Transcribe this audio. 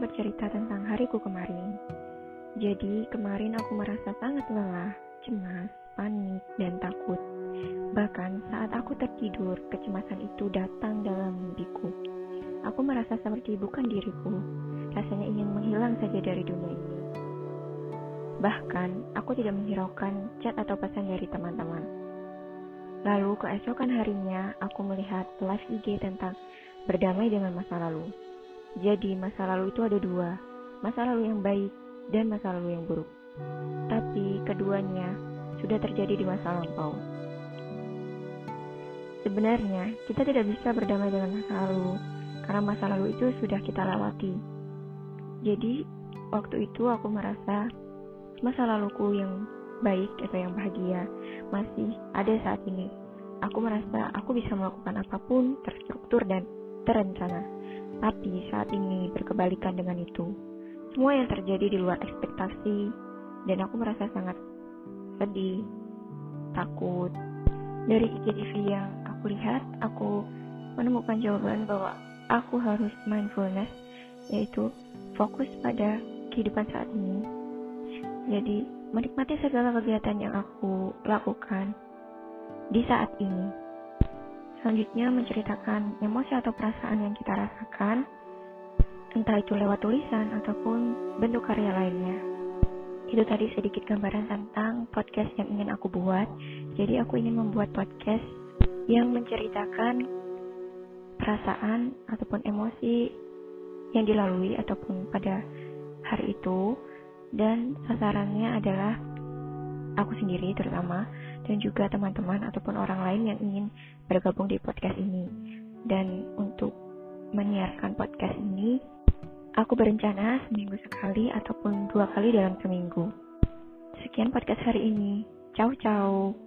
bercerita tentang hariku kemarin. Jadi, kemarin aku merasa sangat lelah, cemas, panik, dan takut. Bahkan saat aku tertidur, kecemasan itu datang dalam mimpiku. Aku merasa seperti bukan diriku, rasanya ingin menghilang saja dari dunia ini. Bahkan, aku tidak menghiraukan chat atau pesan dari teman-teman. Lalu keesokan harinya, aku melihat live IG tentang berdamai dengan masa lalu. Jadi masa lalu itu ada dua, masa lalu yang baik dan masa lalu yang buruk. Tapi keduanya sudah terjadi di masa lampau. Sebenarnya kita tidak bisa berdamai dengan masa lalu karena masa lalu itu sudah kita lewati. Jadi waktu itu aku merasa masa laluku yang baik atau yang bahagia masih ada saat ini. Aku merasa aku bisa melakukan apa pun terstruktur dan terencana. Tapi saat ini berkebalikan dengan itu. Semua yang terjadi di luar ekspektasi dan aku merasa sangat sedih, takut. Dari IGTV yang aku lihat, aku menemukan jawaban bahwa aku harus mindfulness, yaitu fokus pada kehidupan saat ini. Jadi, menikmati segala kegiatan yang aku lakukan di saat ini. Selanjutnya menceritakan emosi atau perasaan yang kita rasakan, entah itu lewat tulisan ataupun bentuk karya lainnya. Itu tadi sedikit gambaran tentang podcast yang ingin aku buat. Jadi aku ingin membuat podcast yang menceritakan perasaan ataupun emosi yang dilalui ataupun pada hari itu dan sasarannya adalah aku sendiri terutama dan juga teman-teman ataupun orang lain yang ingin bergabung di podcast ini. Dan untuk menyiarkan podcast ini, aku berencana seminggu sekali ataupun dua kali dalam seminggu. Sekian podcast hari ini. Ciao, ciao.